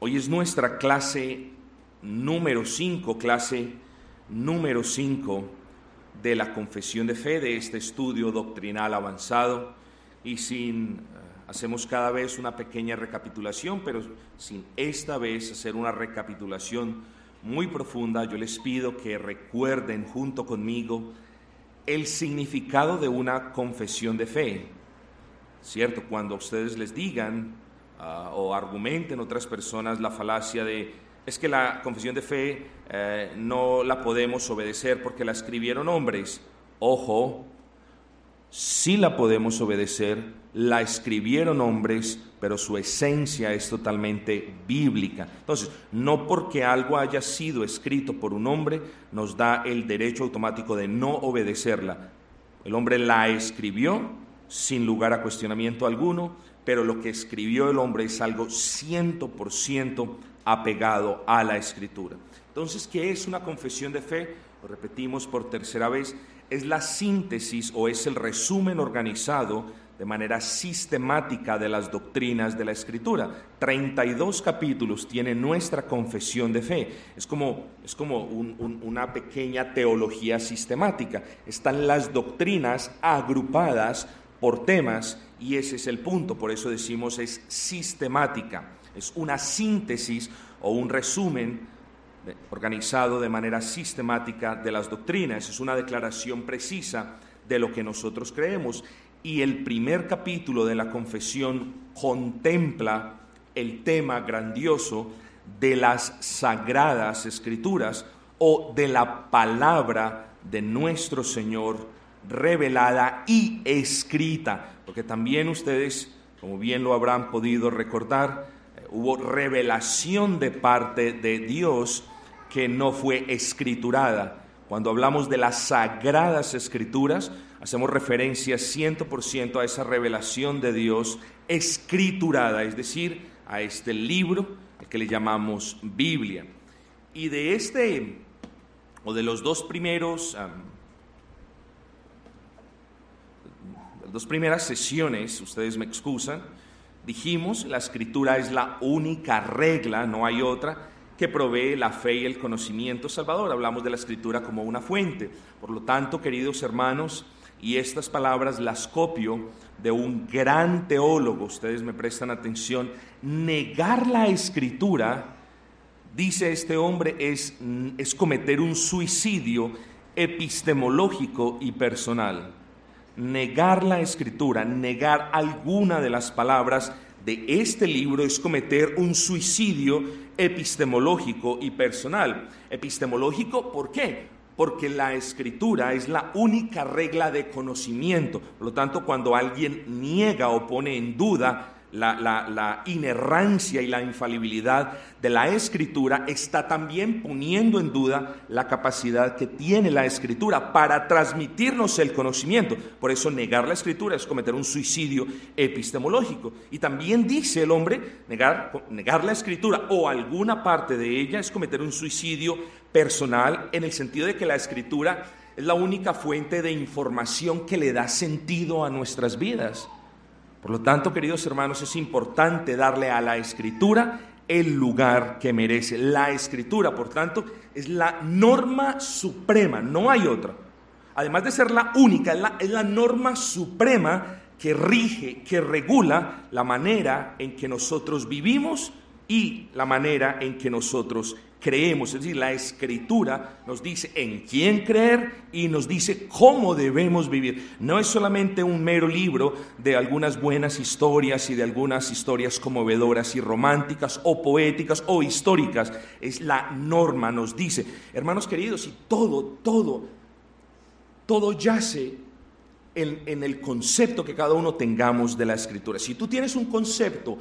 Hoy es nuestra clase número 5, clase número 5 de la confesión de fe de este estudio doctrinal avanzado y sin eh, hacemos cada vez una pequeña recapitulación, pero sin esta vez hacer una recapitulación muy profunda, yo les pido que recuerden junto conmigo el significado de una confesión de fe. ¿Cierto? Cuando ustedes les digan Ah, o argumenten otras personas la falacia de es que la confesión de fe eh, no la podemos obedecer porque la escribieron hombres. Ojo, sí la podemos obedecer, la escribieron hombres, pero su esencia es totalmente bíblica. Entonces, no porque algo haya sido escrito por un hombre nos da el derecho automático de no obedecerla. El hombre la escribió sin lugar a cuestionamiento alguno, pero lo que escribió el hombre es algo ciento por ciento apegado a la escritura. Entonces, ¿qué es una confesión de fe? Lo repetimos por tercera vez, es la síntesis o es el resumen organizado de manera sistemática de las doctrinas de la Escritura. 32 capítulos tiene nuestra confesión de fe. Es como, es como una pequeña teología sistemática. Están las doctrinas agrupadas por temas y ese es el punto, por eso decimos es sistemática, es una síntesis o un resumen organizado de manera sistemática de las doctrinas, es una declaración precisa de lo que nosotros creemos. Y el primer capítulo de la confesión contempla el tema grandioso de las sagradas escrituras o de la palabra de nuestro Señor revelada y escrita, porque también ustedes, como bien lo habrán podido recordar, eh, hubo revelación de parte de Dios que no fue escriturada. Cuando hablamos de las sagradas escrituras, hacemos referencia 100% a esa revelación de Dios escriturada, es decir, a este libro que le llamamos Biblia. Y de este, o de los dos primeros dos primeras sesiones, ustedes me excusan, dijimos, la escritura es la única regla, no hay otra, que provee la fe y el conocimiento salvador. Hablamos de la escritura como una fuente. Por lo tanto, queridos hermanos, y estas palabras las copio de un gran teólogo, ustedes me prestan atención, negar la escritura, dice este hombre, es, es cometer un suicidio epistemológico y personal negar la escritura, negar alguna de las palabras de este libro es cometer un suicidio epistemológico y personal. Epistemológico, ¿por qué? Porque la escritura es la única regla de conocimiento. Por lo tanto, cuando alguien niega o pone en duda la, inerrancia y la infalibilidad de la escritura, está también poniendo en duda la capacidad que tiene la escritura para transmitirnos el conocimiento. Por eso negar la escritura es cometer un suicidio epistemológico. Y también dice el hombre, negar, negar la escritura o alguna parte de ella es cometer un suicidio personal en el sentido de que la escritura es la única fuente de información que le da sentido a nuestras vidas. Por lo tanto, queridos hermanos, es importante darle a la escritura el lugar que merece. La escritura, por tanto, es la norma suprema, no hay otra. Además de ser la única, es la, es la norma suprema que rige, que regula la manera en que nosotros vivimos y la manera en que nosotros creemos, es decir, la escritura nos dice en quién creer y nos dice cómo debemos vivir. No es solamente un mero libro de algunas buenas historias y de algunas historias conmovedoras y románticas o poéticas o históricas, es la norma, nos dice, hermanos queridos, y todo, todo, todo yace en, en el concepto que cada uno tengamos de la escritura. Si tú tienes un concepto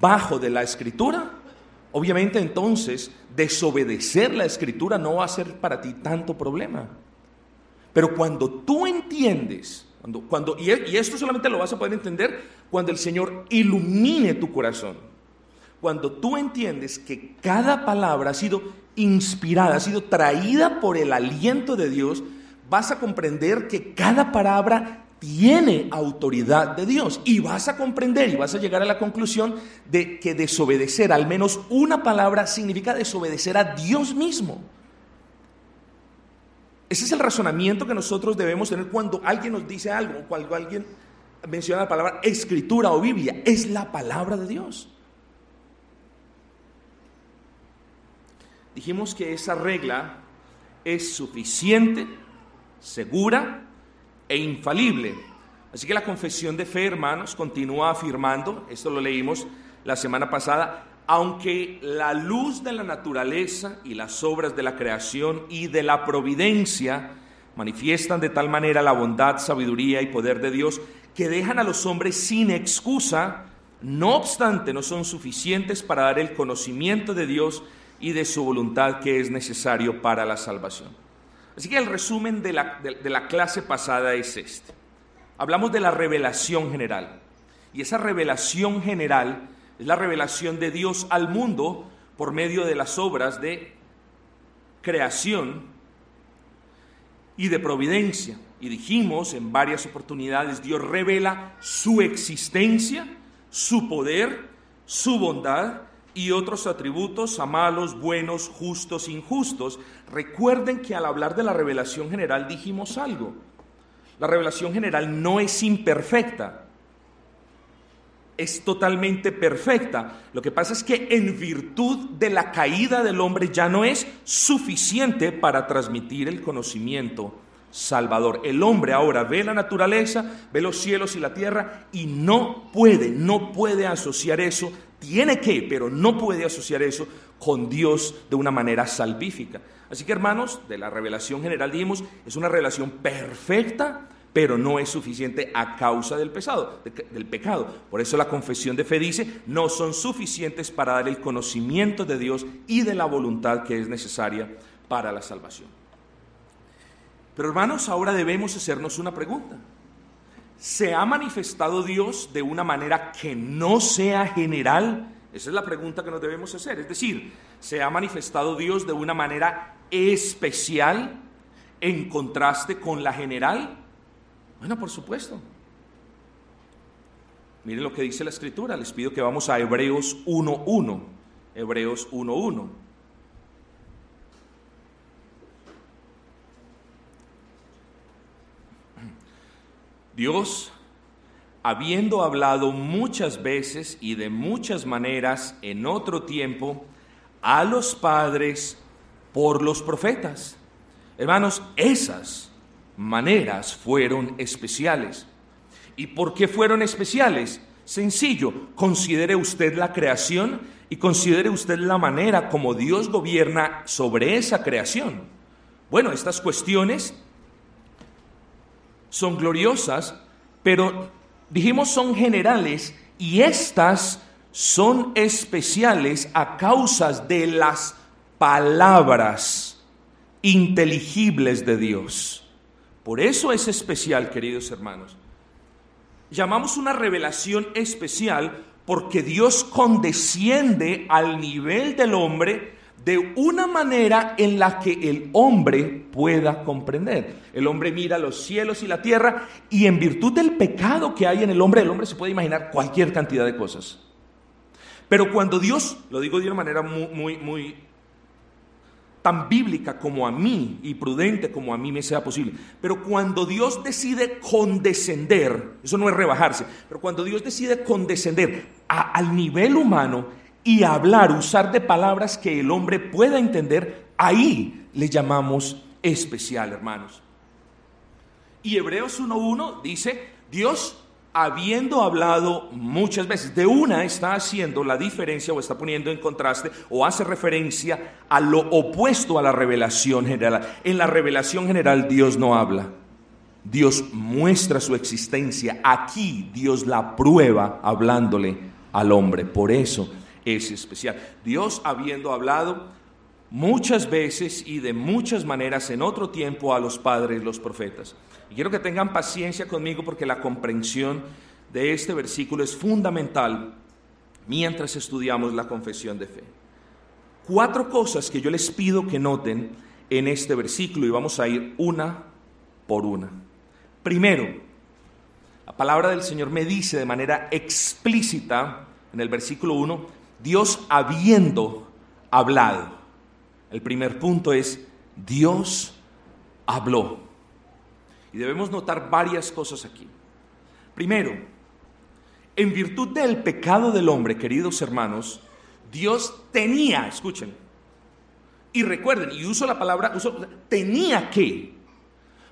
bajo de la escritura, Obviamente entonces desobedecer la escritura no va a ser para ti tanto problema. Pero cuando tú entiendes, cuando, cuando, y, y esto solamente lo vas a poder entender cuando el Señor ilumine tu corazón, cuando tú entiendes que cada palabra ha sido inspirada, ha sido traída por el aliento de Dios, vas a comprender que cada palabra tiene autoridad de Dios. Y vas a comprender y vas a llegar a la conclusión de que desobedecer al menos una palabra significa desobedecer a Dios mismo. Ese es el razonamiento que nosotros debemos tener cuando alguien nos dice algo, cuando alguien menciona la palabra escritura o Biblia. Es la palabra de Dios. Dijimos que esa regla es suficiente, segura e infalible. Así que la confesión de fe, hermanos, continúa afirmando, esto lo leímos la semana pasada, aunque la luz de la naturaleza y las obras de la creación y de la providencia manifiestan de tal manera la bondad, sabiduría y poder de Dios que dejan a los hombres sin excusa, no obstante no son suficientes para dar el conocimiento de Dios y de su voluntad que es necesario para la salvación. Así que el resumen de la, de, la clase pasada es este. Hablamos de la revelación general. Y esa revelación general es la revelación de Dios al mundo por medio de las obras de creación y de providencia. Y dijimos en varias oportunidades, Dios revela su existencia, su poder, su bondad y otros atributos a malos, buenos, justos, injustos. Recuerden que al hablar de la revelación general dijimos algo. La revelación general no es imperfecta, es totalmente perfecta. Lo que pasa es que en virtud de la caída del hombre ya no es suficiente para transmitir el conocimiento salvador. El hombre ahora ve la naturaleza, ve los cielos y la tierra y no puede, no puede asociar eso tiene que, pero no puede asociar eso con Dios de una manera salvífica. Así que hermanos, de la revelación general dijimos, es una revelación perfecta, pero no es suficiente a causa del, pesado, del pecado. Por eso la confesión de fe dice, no son suficientes para dar el conocimiento de Dios y de la voluntad que es necesaria para la salvación. Pero hermanos, ahora debemos hacernos una pregunta. ¿Se ha manifestado Dios de una manera que no sea general? Esa es la pregunta que nos debemos hacer. Es decir, ¿se ha manifestado Dios de una manera especial en contraste con la general? Bueno, por supuesto. Miren lo que dice la escritura. Les pido que vamos a Hebreos 1.1. Hebreos 1.1. Dios, habiendo hablado muchas veces y de muchas maneras en otro tiempo a los padres por los profetas. Hermanos, esas maneras fueron especiales. ¿Y por qué fueron especiales? Sencillo, considere usted la creación y considere usted la manera como Dios gobierna sobre esa creación. Bueno, estas cuestiones son gloriosas, pero dijimos son generales y estas son especiales a causa de las palabras inteligibles de Dios. Por eso es especial, queridos hermanos. Llamamos una revelación especial porque Dios condesciende al nivel del hombre de una manera en la que el hombre pueda comprender. El hombre mira los cielos y la tierra y en virtud del pecado que hay en el hombre, el hombre se puede imaginar cualquier cantidad de cosas. Pero cuando Dios, lo digo de una manera muy, muy, muy tan bíblica como a mí y prudente como a mí me sea posible, pero cuando Dios decide condescender, eso no es rebajarse, pero cuando Dios decide condescender al nivel humano, y hablar, usar de palabras que el hombre pueda entender, ahí le llamamos especial, hermanos. Y Hebreos 1.1 dice, Dios habiendo hablado muchas veces, de una está haciendo la diferencia o está poniendo en contraste o hace referencia a lo opuesto a la revelación general. En la revelación general Dios no habla. Dios muestra su existencia. Aquí Dios la prueba hablándole al hombre. Por eso es especial. Dios habiendo hablado muchas veces y de muchas maneras en otro tiempo a los padres, los profetas. Y quiero que tengan paciencia conmigo porque la comprensión de este versículo es fundamental mientras estudiamos la confesión de fe. Cuatro cosas que yo les pido que noten en este versículo y vamos a ir una por una. Primero, palabra del Señor me dice de manera explícita en el versículo 1, Dios habiendo hablado. El primer punto es, Dios habló. Y debemos notar varias cosas aquí. Primero, en virtud del pecado del hombre, queridos hermanos, Dios tenía, escuchen, y recuerden, y uso la palabra, tenía que,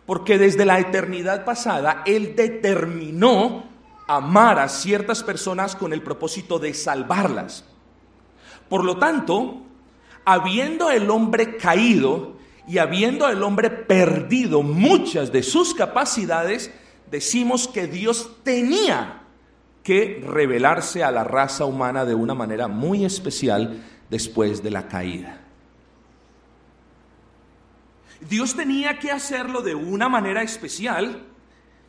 porque desde la eternidad pasada Él determinó amar a ciertas personas con el propósito de salvarlas. Por lo tanto, habiendo el hombre caído y habiendo el hombre perdido muchas de sus capacidades, decimos que Dios tenía que revelarse a la raza humana de una manera muy especial después de la caída. Dios tenía que hacerlo de una manera especial,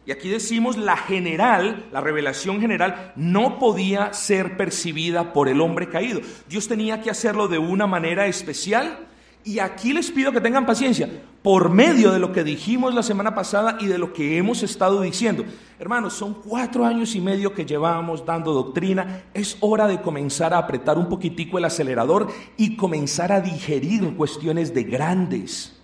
y aquí decimos la general, la revelación general, no podía ser percibida por el hombre caído. Dios tenía que hacerlo de una manera especial, y aquí les pido que tengan paciencia, por medio de lo que dijimos la semana pasada y de lo que hemos estado diciendo. Hermanos, son cuatro años y medio que llevamos dando doctrina. Es hora de comenzar a apretar un poquitico el acelerador y comenzar a digerir cuestiones de grandes.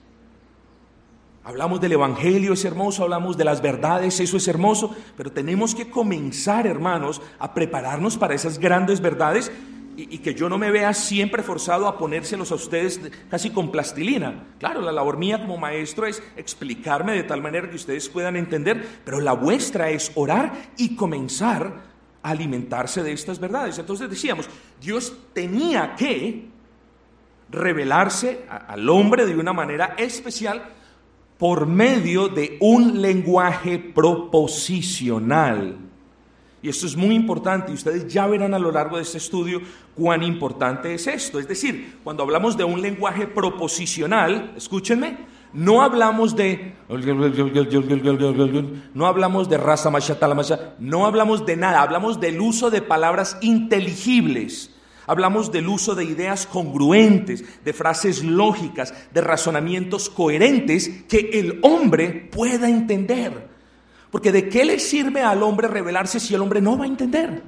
Hablamos del Evangelio, es hermoso, hablamos de las verdades, eso es hermoso, pero tenemos que comenzar, hermanos, a prepararnos para esas grandes verdades y, que yo no me vea siempre forzado a ponérselos a ustedes casi con plastilina. Claro, la labor mía como maestro es explicarme de tal manera que ustedes puedan entender, pero la vuestra es orar y comenzar a alimentarse de estas verdades. Entonces decíamos, Dios tenía que revelarse al hombre de una manera especial por medio de un lenguaje proposicional. Y esto es muy importante y ustedes ya verán a lo largo de este estudio cuán importante es esto. Es decir, cuando hablamos de un lenguaje proposicional, escúchenme, no hablamos de no hablamos de raza no hablamos de nada, hablamos del uso de palabras inteligibles. Hablamos del uso de ideas congruentes, de frases lógicas, de razonamientos coherentes que el hombre pueda entender. Porque ¿de qué le sirve al hombre revelarse si el hombre no va a entender?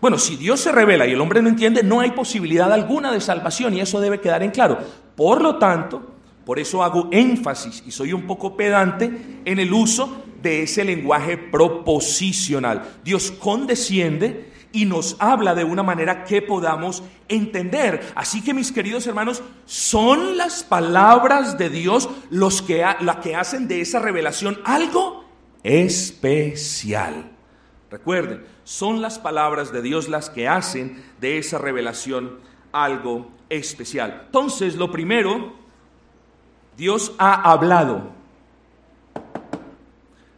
Bueno, si Dios se revela y el hombre no entiende, no hay posibilidad alguna de salvación y eso debe quedar en claro. Por lo tanto, por eso hago énfasis y soy un poco pedante en el uso de ese lenguaje proposicional. Dios condesciende y nos habla de una manera que podamos entender. Así que mis queridos hermanos, son las palabras de Dios los que, la que hacen de esa revelación algo especial. Recuerden, son las palabras de Dios las que hacen de esa revelación algo especial. Entonces, lo primero, Dios ha hablado.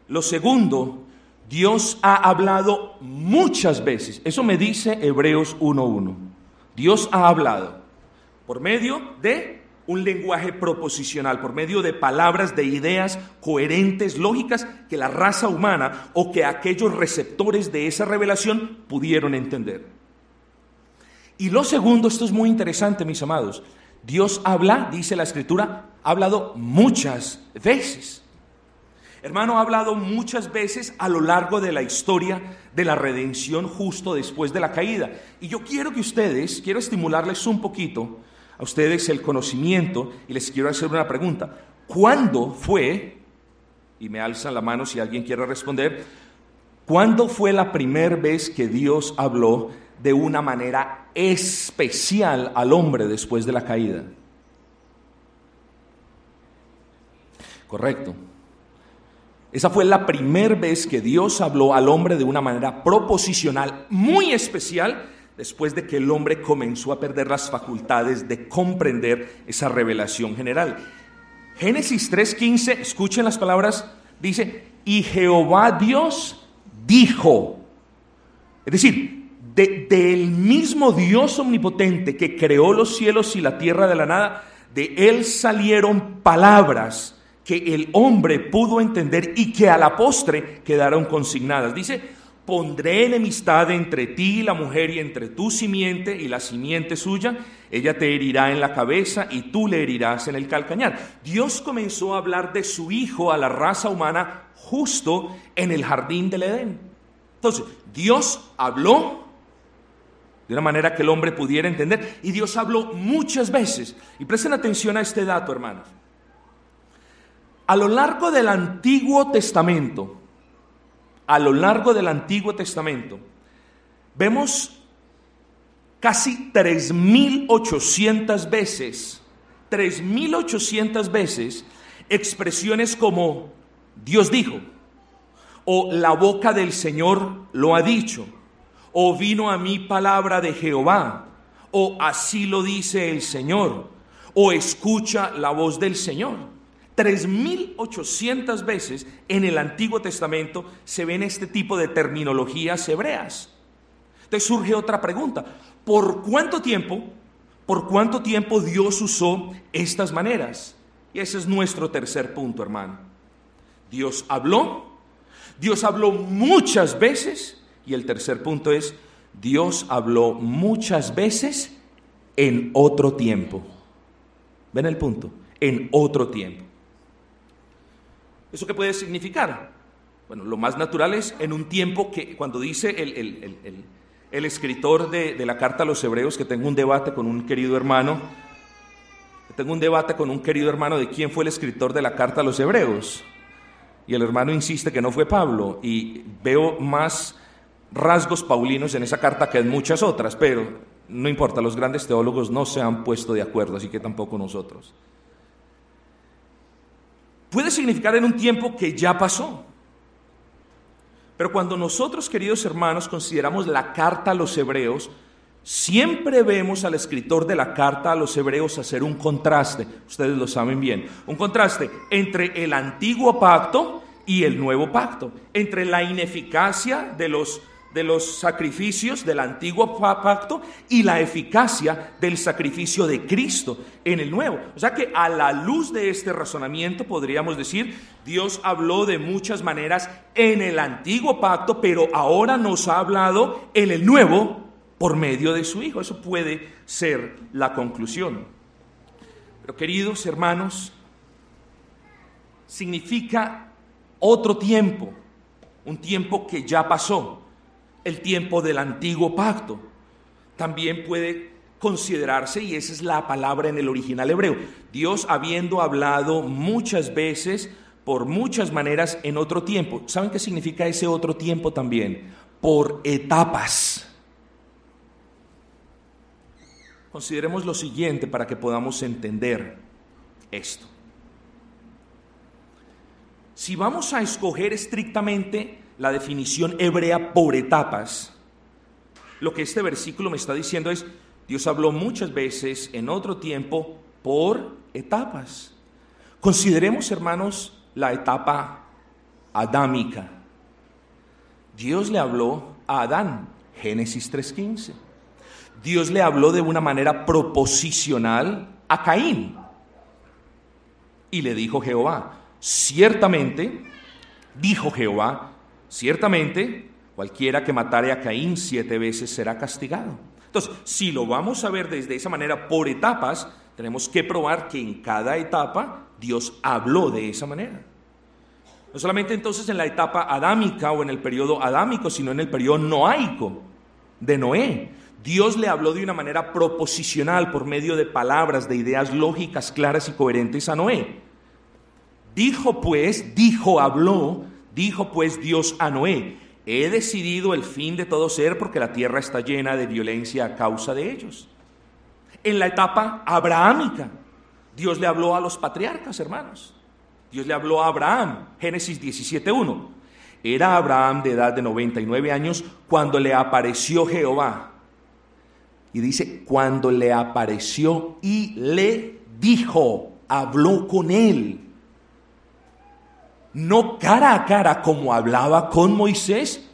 Lo segundo, Dios ha hablado muchas veces. Eso me dice Hebreos 1.1. Dios ha hablado por medio de un lenguaje proposicional, por medio de palabras, de ideas coherentes, lógicas, que la raza humana o que aquellos receptores de esa revelación pudieron entender. Y lo segundo, esto es muy interesante, mis amados. Dios habla, dice la escritura, ha hablado muchas veces. Hermano, ha hablado muchas veces a lo largo de la historia de la redención justo después de la caída. Y yo quiero que ustedes, quiero estimularles un poquito a ustedes el conocimiento y les quiero hacer una pregunta. ¿Cuándo fue, y me alzan la mano si alguien quiere responder, ¿cuándo fue la primera vez que Dios habló de una manera especial al hombre después de la caída? Correcto. Esa fue la primera vez que Dios habló al hombre de una manera proposicional muy especial después de que el hombre comenzó a perder las facultades de comprender esa revelación general. Génesis 3:15, escuchen las palabras, dice, y Jehová Dios dijo, es decir, del mismo Dios omnipotente que creó los cielos y la tierra de la nada, de él salieron palabras que el hombre pudo entender y que a la postre quedaron consignadas. Dice, pondré enemistad entre ti y la mujer y entre tu simiente y la simiente suya. Ella te herirá en la cabeza y tú le herirás en el calcañar. Dios comenzó a hablar de su Hijo a la raza humana justo en el jardín del Edén. Entonces, Dios habló de una manera que el hombre pudiera entender y Dios habló muchas veces. Y presten atención a este dato, hermanos. A lo largo del Antiguo Testamento, a lo largo del Antiguo Testamento, vemos casi 3.800 veces, 3.800 veces expresiones como Dios dijo, o la boca del Señor lo ha dicho, o vino a mí palabra de Jehová, o así lo dice el Señor, o escucha la voz del Señor. 3.800 veces en el Antiguo Testamento se ven este tipo de terminologías hebreas. Entonces surge otra pregunta. ¿Por cuánto tiempo, por cuánto tiempo Dios usó estas maneras? Y ese es nuestro tercer punto, hermano. Dios habló, Dios habló muchas veces, y el tercer punto es, Dios habló muchas veces en otro tiempo. ¿Ven el punto? En otro tiempo. ¿Eso qué puede significar? Bueno, lo más natural es en un tiempo que cuando dice el, escritor de, de, la carta a los hebreos que tengo un debate con un querido hermano, tengo un debate con un querido hermano de quién fue el escritor de la carta a los hebreos. Y el hermano insiste que no fue Pablo y veo más rasgos paulinos en esa carta que en muchas otras, pero no importa, los grandes teólogos no se han puesto de acuerdo, así que tampoco nosotros puede significar en un tiempo que ya pasó. Pero cuando nosotros, queridos hermanos, consideramos la carta a los hebreos, siempre vemos al escritor de la carta a los hebreos hacer un contraste, ustedes lo saben bien, un contraste entre el antiguo pacto y el nuevo pacto, entre la ineficacia de los de los sacrificios del antiguo pacto y la eficacia del sacrificio de Cristo en el nuevo. O sea que a la luz de este razonamiento podríamos decir, Dios habló de muchas maneras en el antiguo pacto, pero ahora nos ha hablado en el nuevo por medio de su Hijo. Eso puede ser la conclusión. Pero queridos hermanos, significa otro tiempo, un tiempo que ya pasó el tiempo del antiguo pacto. También puede considerarse, y esa es la palabra en el original hebreo, Dios habiendo hablado muchas veces, por muchas maneras, en otro tiempo. ¿Saben qué significa ese otro tiempo también? Por etapas. Consideremos lo siguiente para que podamos entender esto. Si vamos a escoger estrictamente la definición hebrea por etapas, lo que este versículo me está diciendo es, Dios habló muchas veces en otro tiempo por etapas. Consideremos, hermanos, la etapa adámica. Dios le habló a Adán, Génesis 3.15. Dios le habló de una manera proposicional a Caín. Y le dijo Jehová, ciertamente, dijo Jehová, Ciertamente, cualquiera que matare a Caín siete veces será castigado. Entonces, si lo vamos a ver desde esa manera por etapas, tenemos que probar que en cada etapa Dios habló de esa manera. No solamente entonces en la etapa adámica o en el periodo adámico, sino en el periodo noaico de Noé. Dios le habló de una manera proposicional por medio de palabras, de ideas lógicas, claras y coherentes a Noé. Dijo pues, dijo, habló Dijo pues Dios a Noé, he decidido el fin de todo ser porque la tierra está llena de violencia a causa de ellos. En la etapa abrahámica, Dios le habló a los patriarcas, hermanos. Dios le habló a Abraham, Génesis 17.1. Era Abraham de edad de 99 años cuando le apareció Jehová. Y dice, cuando le apareció y le dijo, habló con él no cara a cara como hablaba con Moisés,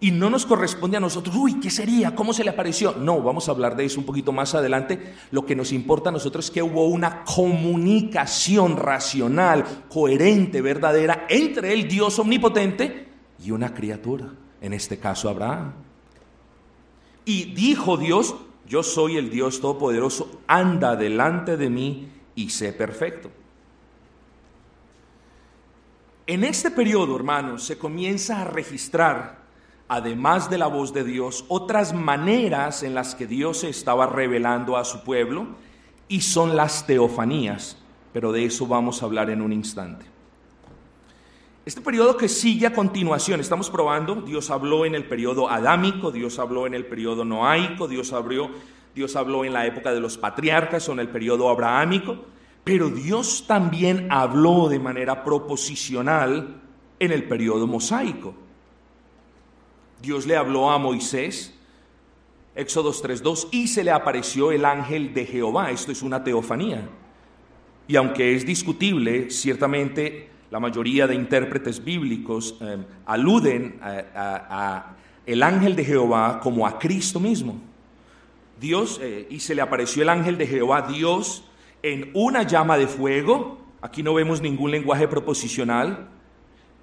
y no nos corresponde a nosotros, uy, ¿qué sería? ¿Cómo se le apareció? No, vamos a hablar de eso un poquito más adelante. Lo que nos importa a nosotros es que hubo una comunicación racional, coherente, verdadera entre el Dios omnipotente y una criatura, en este caso Abraham. Y dijo Dios, yo soy el Dios Todopoderoso, anda delante de mí y sé perfecto. En este periodo, hermanos, se comienza a registrar, además de la voz de Dios, otras maneras en las que Dios se estaba revelando a su pueblo, y son las teofanías, pero de eso vamos a hablar en un instante. Este periodo que sigue a continuación, estamos probando, Dios habló en el periodo adámico, Dios habló en el periodo noaico, Dios habló, Dios habló en la época de los patriarcas o en el periodo abrahámico, pero Dios también habló de manera proposicional en el periodo mosaico. Dios le habló a Moisés, Éxodo 3.2, y se le apareció el ángel de Jehová. Esto es una teofanía. Y aunque es discutible, ciertamente la mayoría de intérpretes bíblicos eh, aluden a, el ángel de Jehová como a Cristo mismo. Dios, eh, y se le apareció el ángel de Jehová, Dios, en una llama de fuego, aquí no vemos ningún lenguaje proposicional,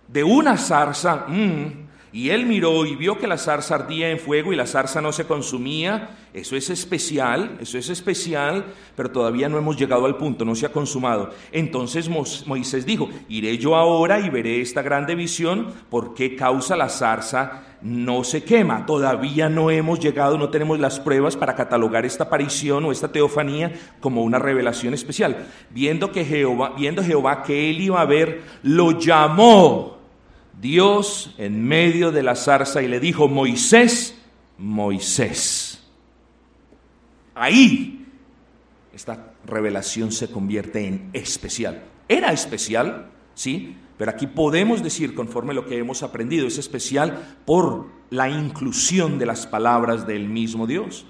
de una zarza, mm, y él miró y vio que la zarza ardía en fuego y la zarza no se consumía. Eso es especial, eso es especial, pero todavía no hemos llegado al punto, no se ha consumado. Entonces Moisés dijo, iré yo ahora y veré esta grande visión, ¿por qué causa la zarza no se quema? Todavía no hemos llegado, no tenemos las pruebas para catalogar esta aparición o esta teofanía como una revelación especial. Viendo que Jehová, viendo Jehová que él iba a ver, lo llamó Dios en medio de la zarza y le dijo, Moisés, Moisés. Ahí esta revelación se convierte en especial. Era especial, sí, pero aquí podemos decir, conforme lo que hemos aprendido, es especial por la inclusión de las palabras del mismo Dios.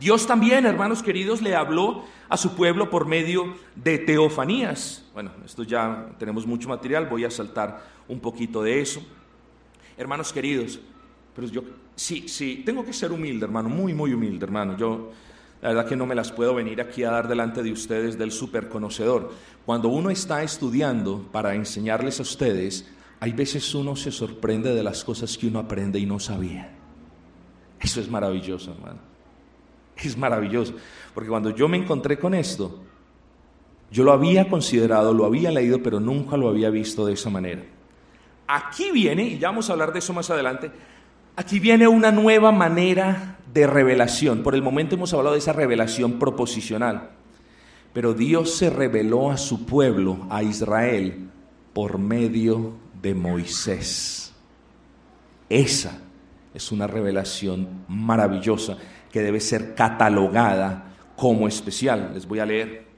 Dios también, hermanos queridos, le habló a su pueblo por medio de teofanías. Bueno, esto ya tenemos mucho material, voy a saltar un poquito de eso. Hermanos queridos, pero yo sí, sí, tengo que ser humilde, hermano, muy, muy humilde, hermano. Yo, la verdad que no me las puedo venir aquí a dar delante de ustedes del superconocedor. Cuando uno está estudiando para enseñarles a ustedes, hay veces uno se sorprende de las cosas que uno aprende y no sabía. Eso es maravilloso, hermano. Es maravilloso. Porque cuando yo me encontré con esto, yo lo había considerado, lo había leído, pero nunca lo había visto de esa manera. Aquí viene, y ya vamos a hablar de eso más adelante, aquí viene una nueva manera de revelación. Por el momento hemos hablado de esa revelación proposicional. Pero Dios se reveló a su pueblo, a Israel, por medio de Moisés. Esa es una revelación maravillosa que debe ser catalogada como especial. Les voy a leer.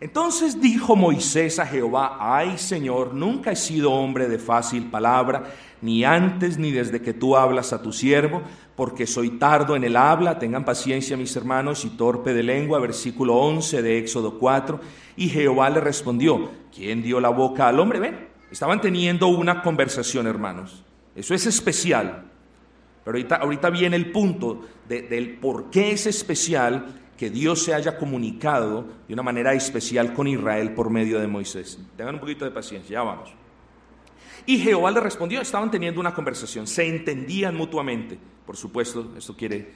Entonces dijo Moisés a Jehová, ay Señor, nunca he sido hombre de fácil palabra, ni antes ni desde que tú hablas a tu siervo, porque soy tardo en el habla, tengan paciencia mis hermanos, y torpe de lengua, versículo 11 de Éxodo 4. Y Jehová le respondió, ¿quién dio la boca al hombre? Ven, estaban teniendo una conversación, hermanos. Eso es especial. Pero ahorita, ahorita viene el punto del por qué es especial que Dios se haya comunicado de una manera especial con Israel por medio de Moisés. Tengan un poquito de paciencia, ya vamos. Y Jehová le respondió, estaban teniendo una conversación, se entendían mutuamente. Por supuesto, esto quiere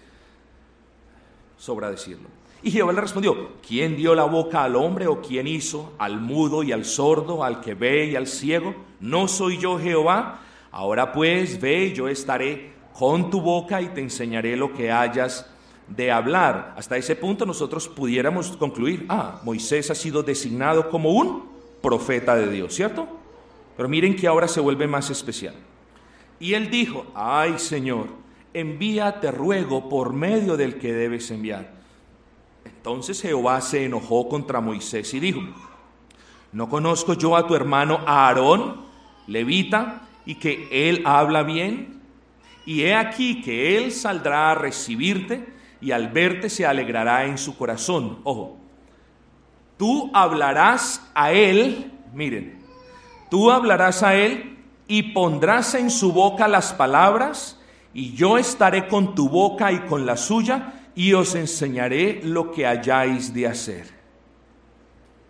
sobra decirlo. Y Jehová le respondió, ¿quién dio la boca al hombre o quién hizo al mudo y al sordo, al que ve y al ciego? ¿No soy yo Jehová? Ahora pues ve, yo estaré con tu boca y te enseñaré lo que hayas de hablar. Hasta ese punto nosotros pudiéramos concluir, ah, Moisés ha sido designado como un profeta de Dios, ¿cierto? Pero miren que ahora se vuelve más especial. Y él dijo, ay Señor, envíate ruego por medio del que debes enviar. Entonces Jehová se enojó contra Moisés y dijo, ¿no conozco yo a tu hermano Aarón, levita, y que él habla bien? Y he aquí que él saldrá a recibirte y al verte se alegrará en su corazón. Ojo, tú hablarás a él, miren, tú hablarás a él y pondrás en su boca las palabras y yo estaré con tu boca y con la suya y os enseñaré lo que hayáis de hacer.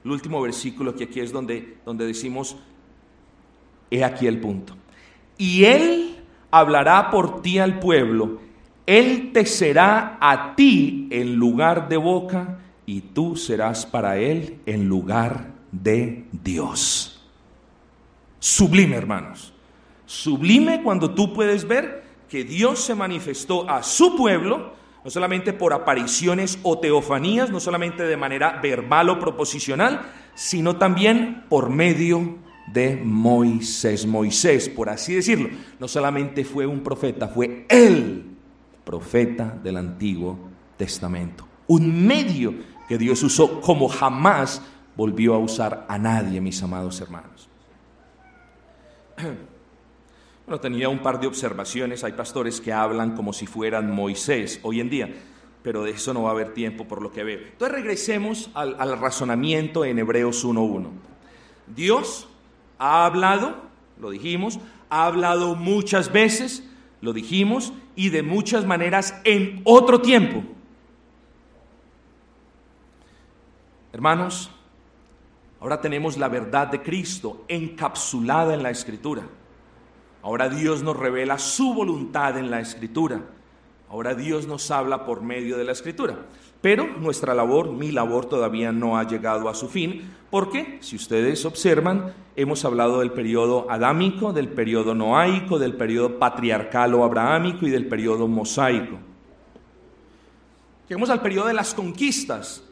El último versículo que aquí es donde, donde decimos, he aquí el punto. Y él hablará por ti al pueblo, Él te será a ti en lugar de boca y tú serás para Él en lugar de Dios. Sublime, hermanos. Sublime cuando tú puedes ver que Dios se manifestó a su pueblo, no solamente por apariciones o teofanías, no solamente de manera verbal o proposicional, sino también por medio de Moisés. Moisés, por así decirlo, no solamente fue un profeta, fue el profeta del Antiguo Testamento. Un medio que Dios usó como jamás volvió a usar a nadie, mis amados hermanos. Bueno, tenía un par de observaciones. Hay pastores que hablan como si fueran Moisés hoy en día, pero de eso no va a haber tiempo por lo que veo. Entonces regresemos al, al razonamiento en Hebreos 1.1. Dios ha hablado, lo dijimos, ha hablado muchas veces, lo dijimos, y de muchas maneras en otro tiempo. Hermanos, ahora tenemos la verdad de Cristo encapsulada en la Escritura. Ahora Dios nos revela su voluntad en la Escritura. Ahora Dios nos habla por medio de la Escritura. Pero nuestra labor, mi labor, todavía no ha llegado a su fin, porque, si ustedes observan, hemos hablado del periodo adámico, del periodo noaico, del periodo patriarcal o abrahámico y del periodo mosaico. Llegamos al periodo de las conquistas,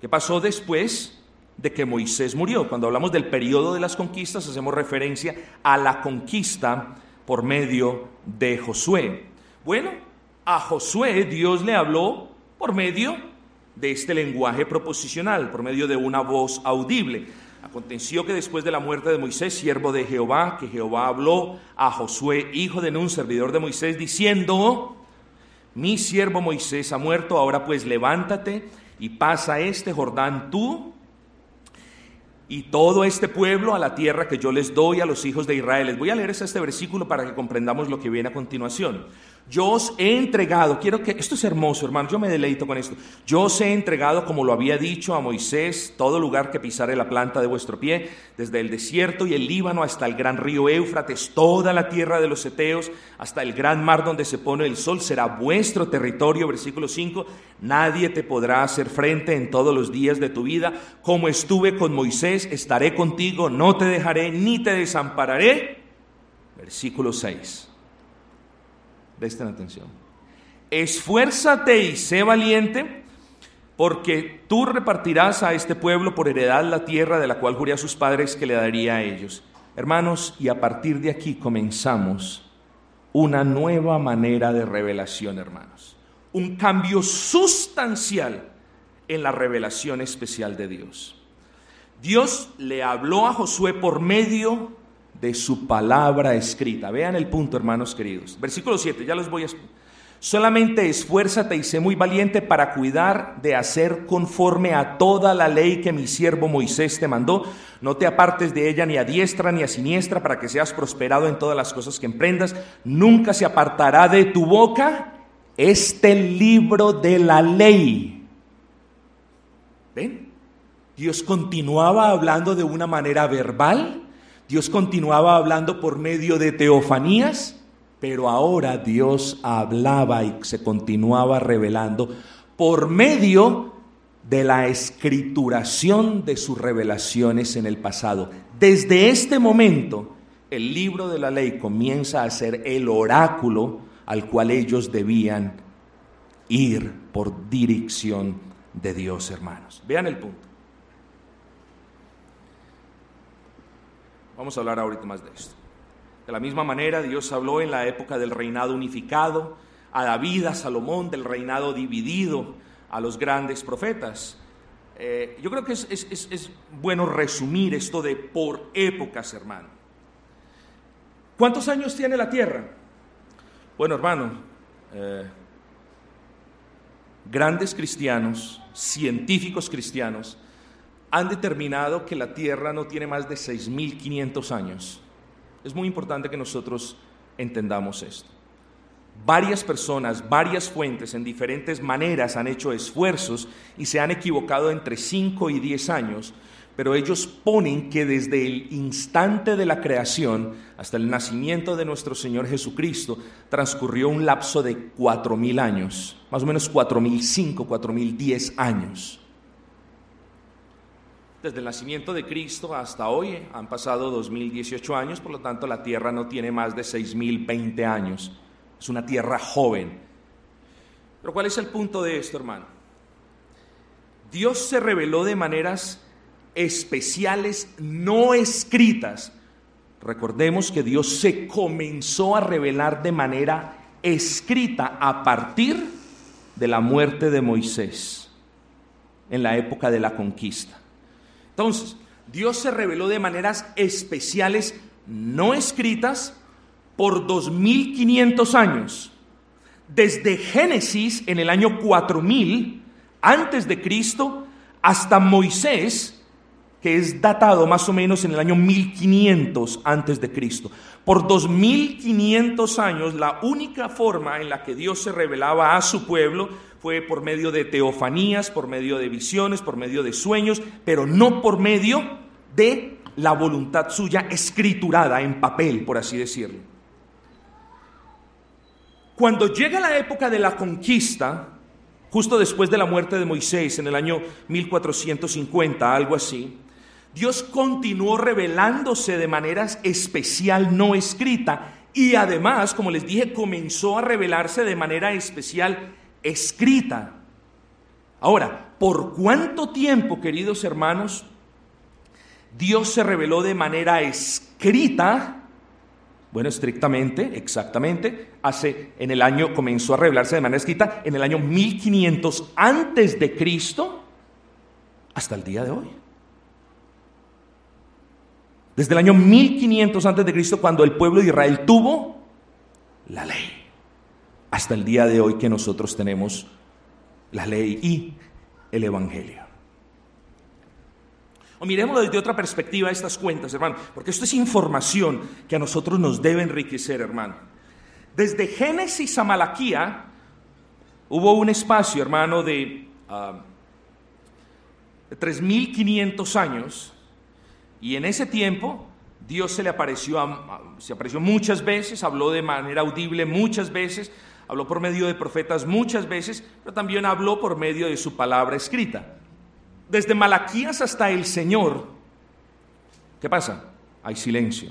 que pasó después de que Moisés murió. Cuando hablamos del periodo de las conquistas, hacemos referencia a la conquista por medio de Josué. Bueno, a Josué Dios le habló por medio de este lenguaje proposicional, por medio de una voz audible. Aconteció que después de la muerte de Moisés, siervo de Jehová, que Jehová habló a Josué, hijo de Nun, servidor de Moisés, diciendo, mi siervo Moisés ha muerto, ahora pues levántate y pasa este Jordán tú y todo este pueblo a la tierra que yo les doy a los hijos de Israel. Les voy a leer este versículo para que comprendamos lo que viene a continuación. Yo os he entregado, quiero que, esto es hermoso hermano, yo me deleito con esto. Yo os he entregado, como lo había dicho a Moisés, todo lugar que pisare la planta de vuestro pie, desde el desierto y el Líbano hasta el gran río Éufrates, toda la tierra de los Eteos, hasta el gran mar donde se pone el sol, será vuestro territorio. Versículo 5, nadie te podrá hacer frente en todos los días de tu vida. Como estuve con Moisés, estaré contigo, no te dejaré ni te desampararé. Versículo 6. Presten atención. Esfuérzate y sé valiente, porque tú repartirás a este pueblo por heredad la tierra de la cual juré a sus padres que le daría a ellos. Hermanos, y a partir de aquí comenzamos una nueva manera de revelación, hermanos. Un cambio sustancial en la revelación especial de Dios. Dios le habló a Josué por medio de su palabra escrita. Vean el punto, hermanos queridos. Versículo 7, ya los voy a... Solamente esfuérzate y sé muy valiente para cuidar de hacer conforme a toda la ley que mi siervo Moisés te mandó. No te apartes de ella ni a diestra ni a siniestra para que seas prosperado en todas las cosas que emprendas. Nunca se apartará de tu boca este libro de la ley. ¿Ven? Dios continuaba hablando de una manera verbal Dios continuaba hablando por medio de teofanías, pero ahora Dios hablaba y se continuaba revelando por medio de la escrituración de sus revelaciones en el pasado. Desde este momento, el libro de la ley comienza a ser el oráculo al cual ellos debían ir por dirección de Dios, hermanos. Vean el punto. Vamos a hablar ahorita más de esto. De la misma manera, Dios habló en la época del reinado unificado, a David, a Salomón, del reinado dividido, a los grandes profetas. Eh, yo creo que es, bueno resumir esto de por épocas, hermano. ¿Cuántos años tiene la tierra? Bueno, hermano, eh, grandes cristianos, científicos cristianos, han determinado que la Tierra no tiene más de 6.500 años. Es muy importante que nosotros entendamos esto. Varias personas, varias fuentes en diferentes maneras han hecho esfuerzos y se han equivocado entre 5 y 10 años, pero ellos ponen que desde el instante de la creación hasta el nacimiento de nuestro Señor Jesucristo transcurrió un lapso de cuatro mil años, más o menos cuatro mil cinco, cuatro mil diez años. Desde el nacimiento de Cristo hasta hoy han pasado 2018 años, por lo tanto la tierra no tiene más de 6020 años. Es una tierra joven. Pero ¿cuál es el punto de esto, hermano? Dios se reveló de maneras especiales no escritas. Recordemos que Dios se comenzó a revelar de manera escrita a partir de la muerte de Moisés en la época de la conquista. Entonces, Dios se reveló de maneras especiales no escritas por 2500 años. Desde Génesis en el año 4000 antes de Cristo hasta Moisés que es datado más o menos en el año 1500 antes de Cristo. Por 2500 años la única forma en la que Dios se revelaba a su pueblo fue por medio de teofanías, por medio de visiones, por medio de sueños, pero no por medio de la voluntad suya escriturada en papel, por así decirlo. Cuando llega la época de la conquista, justo después de la muerte de Moisés en el año 1450, algo así, Dios continuó revelándose de manera especial no escrita y además, como les dije, comenzó a revelarse de manera especial escrita. Ahora, ¿por cuánto tiempo, queridos hermanos, Dios se reveló de manera escrita? Bueno, estrictamente, exactamente, hace en el año comenzó a revelarse de manera escrita en el año 1500 antes de Cristo hasta el día de hoy. Desde el año 1500 antes de Cristo, cuando el pueblo de Israel tuvo la ley, hasta el día de hoy que nosotros tenemos la ley y el Evangelio. O miremoslo desde otra perspectiva estas cuentas, hermano, porque esto es información que a nosotros nos debe enriquecer, hermano. Desde Génesis a Malaquía hubo un espacio, hermano, de, uh, de 3.500 años y en ese tiempo Dios se le apareció, se apareció muchas veces, habló de manera audible muchas veces, habló por medio de profetas muchas veces, pero también habló por medio de su palabra escrita. Desde Malaquías hasta el Señor, ¿qué pasa? Hay silencio.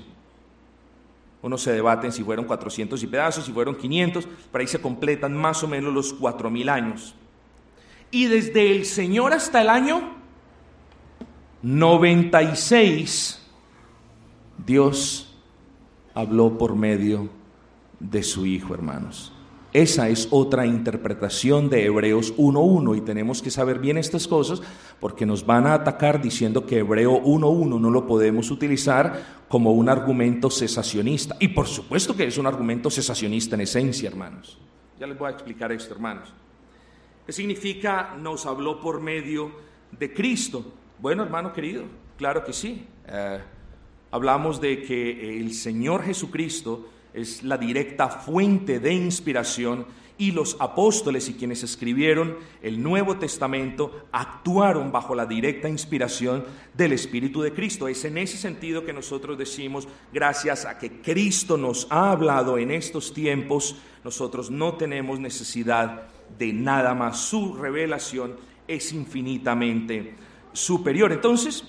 Unos se debaten si fueron 400 y pedazos, si fueron 500, pero ahí se completan más o menos los 4000 años. Y desde el Señor hasta el año 96, Dios habló por medio de su Hijo, hermanos. Esa es otra interpretación de Hebreos 1.1 y tenemos que saber bien estas cosas porque nos van a atacar diciendo que Hebreo 1.1 no lo podemos utilizar como un argumento cesacionista. Y por supuesto que es un argumento cesacionista en esencia, hermanos. Ya les voy a explicar esto, hermanos. ¿Qué significa nos habló por medio de Cristo? Bueno, hermano querido, claro que sí. Eh, hablamos de que el Señor Jesucristo es la directa fuente de inspiración y los apóstoles y quienes escribieron el Nuevo Testamento actuaron bajo la directa inspiración del Espíritu de Cristo. Es en ese sentido que nosotros decimos, gracias a que Cristo nos ha hablado en estos tiempos, nosotros no tenemos necesidad de nada más. Su revelación es infinitamente superior. Entonces,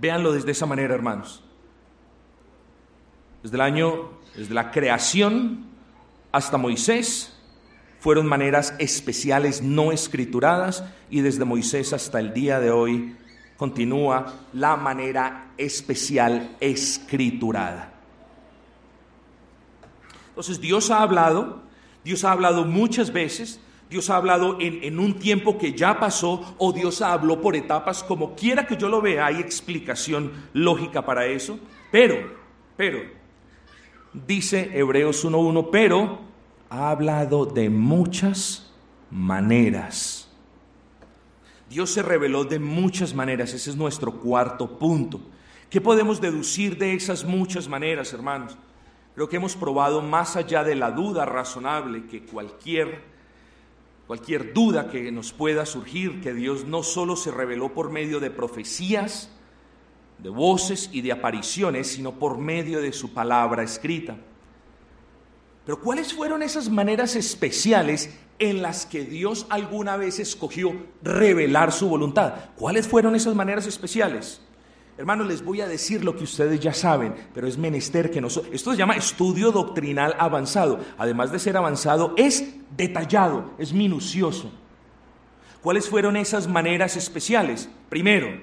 véanlo desde esa manera, hermanos. Desde el año, desde la creación hasta Moisés, fueron maneras especiales no escrituradas y desde Moisés hasta el día de hoy continúa la manera especial escriturada. Entonces Dios ha hablado, Dios ha hablado muchas veces, Dios ha hablado en, un tiempo que ya pasó o Dios habló por etapas, como quiera que yo lo vea, hay explicación lógica para eso. Pero, pero, dice Hebreos 1.1, pero ha hablado de muchas maneras. Dios se reveló de muchas maneras, ese es nuestro cuarto punto. ¿Qué podemos deducir de esas muchas maneras, hermanos? Creo que hemos probado más allá de la duda razonable que cualquier cualquier duda que nos pueda surgir, que Dios no solo se reveló por medio de profecías, de voces y de apariciones, sino por medio de su palabra escrita. Pero ¿cuáles fueron esas maneras especiales en las que Dios alguna vez escogió revelar su voluntad? ¿Cuáles fueron esas maneras especiales? Hermanos, les voy a decir lo que ustedes ya saben, pero es menester que nosotros... Esto se llama estudio doctrinal avanzado. Además de ser avanzado, es detallado, es minucioso. ¿Cuáles fueron esas maneras especiales? Primero,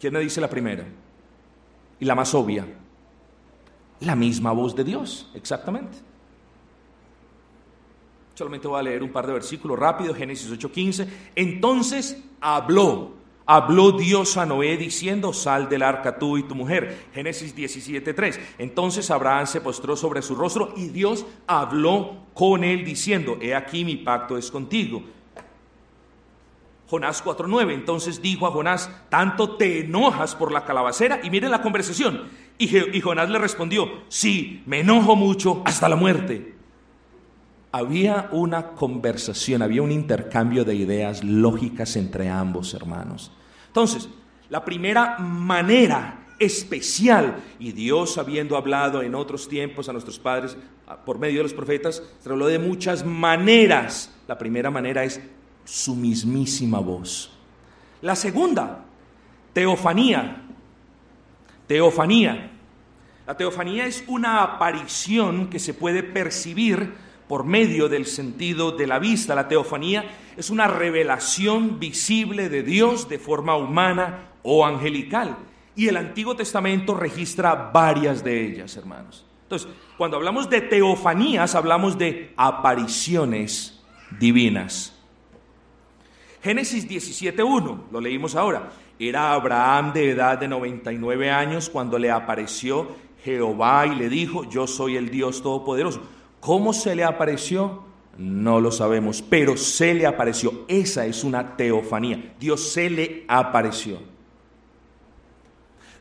¿quién me dice la primera? Y la más obvia. La misma voz de Dios, exactamente. Solamente voy a leer un par de versículos rápido, Génesis 8:15. Entonces habló, habló Dios a Noé diciendo, sal del arca tú y tu mujer. Génesis 17:3. Entonces Abraham se postró sobre su rostro y Dios habló con él diciendo, he aquí mi pacto es contigo Jonás 4.9. Entonces dijo a Jonás, tanto te enojas por la calabacera. Y miren la conversación. Y, y Jonás le respondió, sí, me enojo mucho hasta la muerte. Había una conversación, había un intercambio de ideas lógicas entre ambos hermanos. Entonces, la primera manera especial, y Dios habiendo hablado en otros tiempos a nuestros padres por medio de los profetas, se habló de muchas maneras. La primera manera es su mismísima voz. La segunda, teofanía. Teofanía. La teofanía es una aparición que se puede percibir por medio del sentido de la vista. La teofanía es una revelación visible de Dios de forma humana o angelical. Y el Antiguo Testamento registra varias de ellas, hermanos. Entonces, cuando hablamos de teofanías, hablamos de apariciones divinas. Génesis 17.1, lo leímos ahora. Era Abraham de edad de 99 años cuando le apareció Jehová y le dijo, yo soy el Dios Todopoderoso. ¿Cómo se le apareció? No lo sabemos, pero se le apareció. Esa es una teofanía. Dios se le apareció.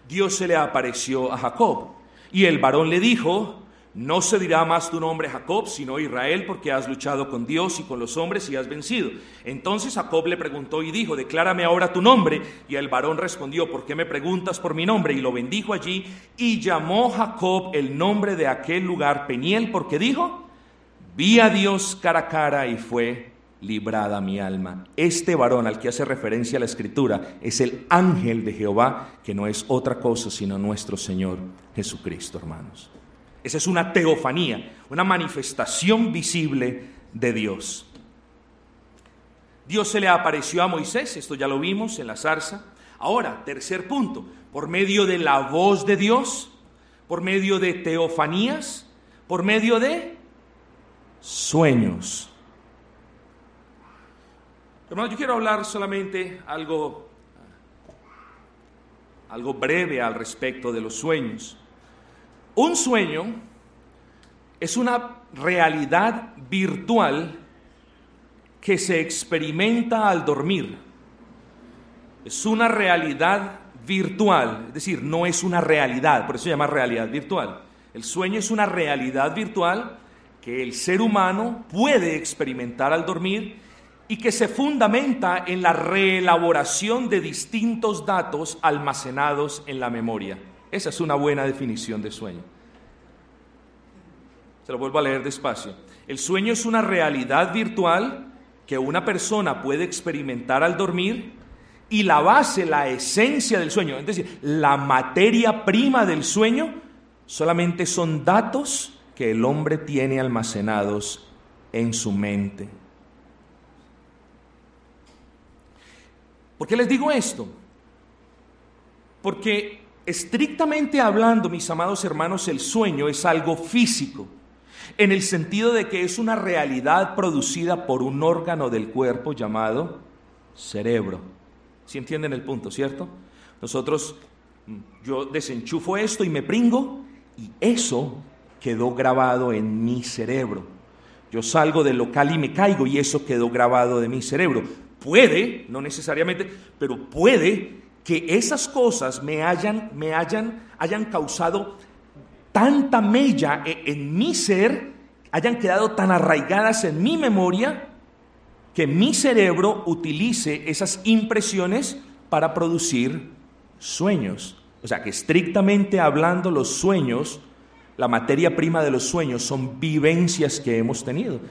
Dios se le apareció a Jacob. Y el varón le dijo, no se dirá más tu nombre Jacob, sino Israel, porque has luchado con Dios y con los hombres y has vencido. Entonces Jacob le preguntó y dijo, declárame ahora tu nombre. Y el varón respondió, ¿por qué me preguntas por mi nombre? Y lo bendijo allí y llamó Jacob el nombre de aquel lugar Peniel, porque dijo, vi a Dios cara a cara y fue librada mi alma. Este varón al que hace referencia la escritura es el ángel de Jehová, que no es otra cosa sino nuestro Señor Jesucristo, hermanos. Esa es una teofanía, una manifestación visible de Dios. Dios se le apareció a Moisés, esto ya lo vimos en la zarza. Ahora, tercer punto, por medio de la voz de Dios, por medio de teofanías, por medio de sueños. Hermanos, yo quiero hablar solamente algo, algo breve al respecto de los sueños. Un sueño es una realidad virtual que se experimenta al dormir. Es una realidad virtual, es decir, no es una realidad, por eso se llama realidad virtual. El sueño es una realidad virtual que el ser humano puede experimentar al dormir y que se fundamenta en la reelaboración de distintos datos almacenados en la memoria. Esa es una buena definición de sueño. Se lo vuelvo a leer despacio. El sueño es una realidad virtual que una persona puede experimentar al dormir y la base, la esencia del sueño, es decir, la materia prima del sueño, solamente son datos que el hombre tiene almacenados en su mente. ¿Por qué les digo esto? Porque Estrictamente hablando, mis amados hermanos, el sueño es algo físico, en el sentido de que es una realidad producida por un órgano del cuerpo llamado cerebro. ¿Sí entienden el punto, cierto? Nosotros, mm, yo desenchufo esto y me pringo y eso quedó grabado en mi cerebro. Yo salgo del local y me caigo y eso quedó grabado de mi cerebro. Puede, no necesariamente, pero puede que esas cosas me hayan, me hayan, hayan causado tanta mella e, en, mi ser, hayan quedado tan arraigadas en mi memoria, que mi cerebro utilice esas impresiones para producir sueños. O sea que estrictamente hablando los sueños, la materia prima de los sueños son vivencias que hemos tenido,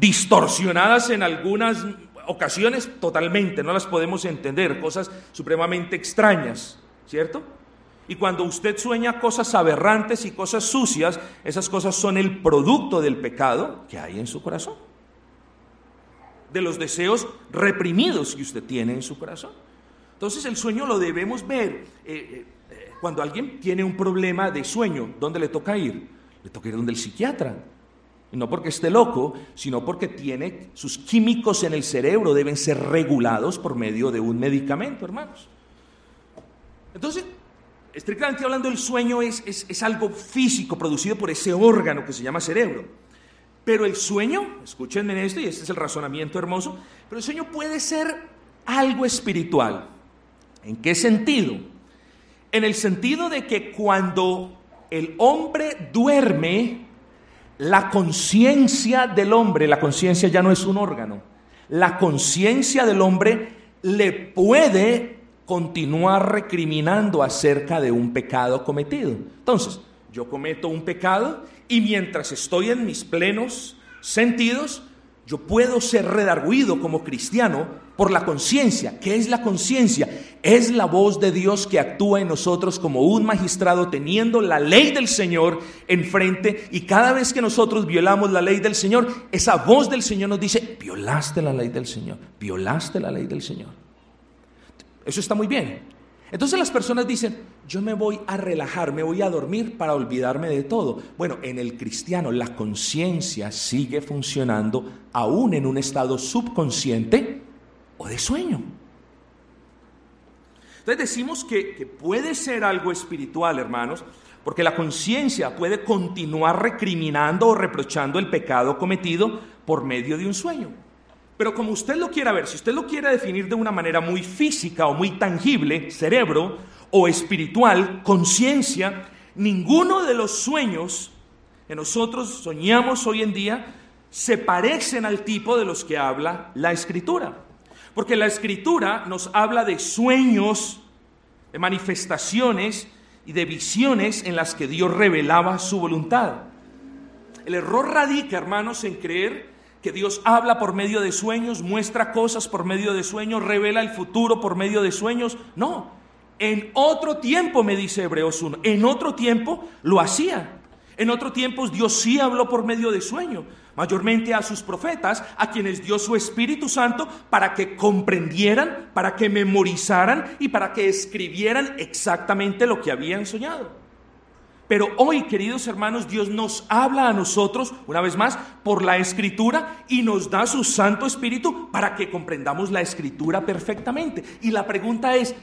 distorsionadas en algunas ocasiones totalmente, no las podemos entender, cosas supremamente extrañas, ¿cierto? Y cuando usted sueña cosas aberrantes y cosas sucias, esas cosas son el producto del pecado que hay en su corazón, de los deseos reprimidos que usted tiene en su corazón. Entonces el sueño lo debemos ver. Eh, eh, cuando alguien tiene un problema de sueño, ¿dónde le toca ir? Le toca ir donde el psiquiatra. No porque esté loco, sino porque tiene sus químicos en el cerebro, deben ser regulados por medio de un medicamento, hermanos. Entonces, estrictamente hablando, el sueño es, es, algo físico producido por ese órgano que se llama cerebro. Pero el sueño, escúchenme esto, y este es el razonamiento hermoso, pero el sueño puede ser algo espiritual. ¿En qué sentido? En el sentido de que cuando el hombre duerme, la conciencia del hombre, la conciencia ya no es un órgano, la conciencia del hombre le puede continuar recriminando acerca de un pecado cometido. Entonces, yo cometo un pecado y mientras estoy en mis plenos sentidos, yo puedo ser redarguido como cristiano por la conciencia. ¿Qué es la conciencia? Es la voz de Dios que actúa en nosotros como un magistrado teniendo la ley del Señor enfrente y cada vez que nosotros violamos la ley del Señor, esa voz del Señor nos dice, violaste la ley del Señor, violaste la ley del Señor. Eso está muy bien. Entonces las personas dicen, yo me voy a relajar, me voy a dormir para olvidarme de todo. Bueno, en el cristiano la conciencia sigue funcionando aún en un estado subconsciente o de sueño. Entonces decimos que, puede ser algo espiritual, hermanos, porque la conciencia puede continuar recriminando o reprochando el pecado cometido por medio de un sueño. Pero como usted lo quiera ver, si usted lo quiere definir de una manera muy física o muy tangible, cerebro, o espiritual, conciencia, ninguno de los sueños que nosotros soñamos hoy en día se parecen al tipo de los que habla la escritura. Porque la escritura nos habla de sueños, de manifestaciones y de visiones en las que Dios revelaba su voluntad. El error radica, hermanos, en creer que Dios habla por medio de sueños, muestra cosas por medio de sueños, revela el futuro por medio de sueños. No, en otro tiempo, me dice Hebreos 1, en otro tiempo lo hacía. En otro tiempo Dios sí habló por medio de sueño, mayormente a sus profetas, a quienes dio su Espíritu Santo para que comprendieran, para que memorizaran y para que escribieran exactamente lo que habían soñado. Pero hoy, queridos hermanos, Dios nos habla a nosotros, una vez más, por la escritura y nos da su Santo Espíritu para que comprendamos la escritura perfectamente. Y la pregunta es,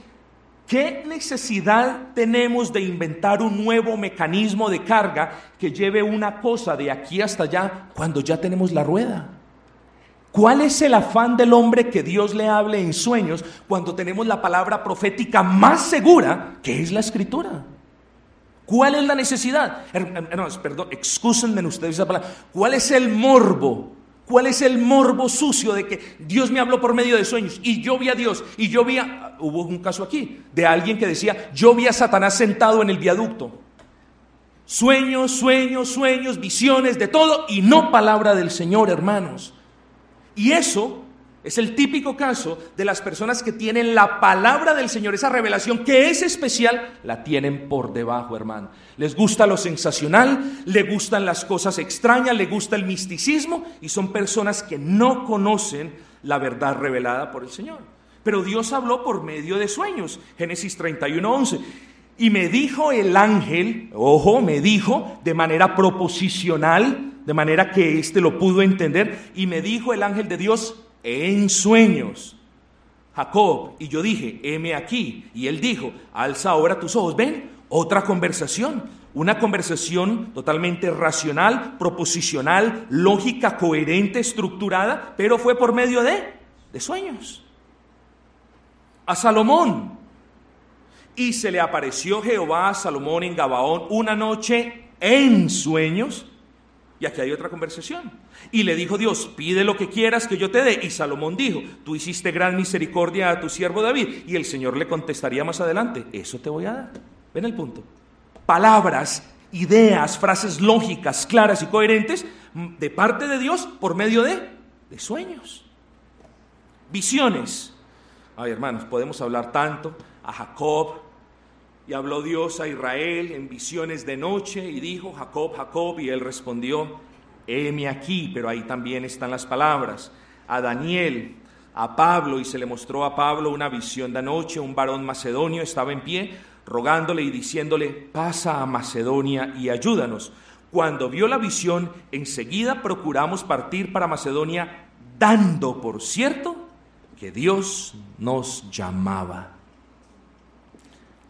¿qué necesidad tenemos de inventar un nuevo mecanismo de carga que lleve una cosa de aquí hasta allá cuando ya tenemos la rueda? ¿Cuál es el afán del hombre que Dios le hable en sueños cuando tenemos la palabra profética más segura que es la escritura? ¿Cuál es la necesidad? Perdón, excúsenme ustedes esa palabra. ¿Cuál es el morbo? ¿Cuál es el morbo sucio de que Dios me habló por medio de sueños y yo vi a Dios y yo vi a... Hubo un caso aquí de alguien que decía, yo vi a Satanás sentado en el viaducto. Sueños, sueños, sueños, visiones, de todo y no palabra del Señor, hermanos. Y eso es el típico caso de las personas que tienen la palabra del Señor, esa revelación que es especial, la tienen por debajo, hermano. Les gusta lo sensacional, le gustan las cosas extrañas, le gusta el misticismo y son personas que no conocen la verdad revelada por el Señor. Pero Dios habló por medio de sueños. Génesis 31:11. Y me dijo el ángel, ojo, me dijo de manera proposicional, de manera que éste lo pudo entender, y me dijo el ángel de Dios, en sueños. Jacob, y yo dije, heme aquí. Y él dijo, alza ahora tus ojos. Ven, otra conversación. Una conversación totalmente racional, proposicional, lógica, coherente, estructurada, pero fue por medio de, de sueños. A Salomón. Y se le apareció Jehová a Salomón en Gabaón una noche en sueños y aquí hay otra conversación. Y le dijo Dios, pide lo que quieras que yo te dé. Y Salomón dijo, tú hiciste gran misericordia a tu siervo David. Y el Señor le contestaría más adelante, eso te voy a dar. Ven el punto. Palabras, ideas, frases lógicas, claras y coherentes de parte de Dios por medio de, de sueños. Visiones. Ay, hermanos, podemos hablar tanto a Jacob, y habló Dios a Israel en visiones de noche y dijo, Jacob, Jacob, y él respondió, heme aquí, pero ahí también están las palabras. A Daniel, a Pablo, y se le mostró a Pablo una visión de noche, un varón macedonio estaba en pie, rogándole y diciéndole, pasa a Macedonia y ayúdanos. Cuando vio la visión, enseguida procuramos partir para Macedonia, dando por cierto que Dios nos llamaba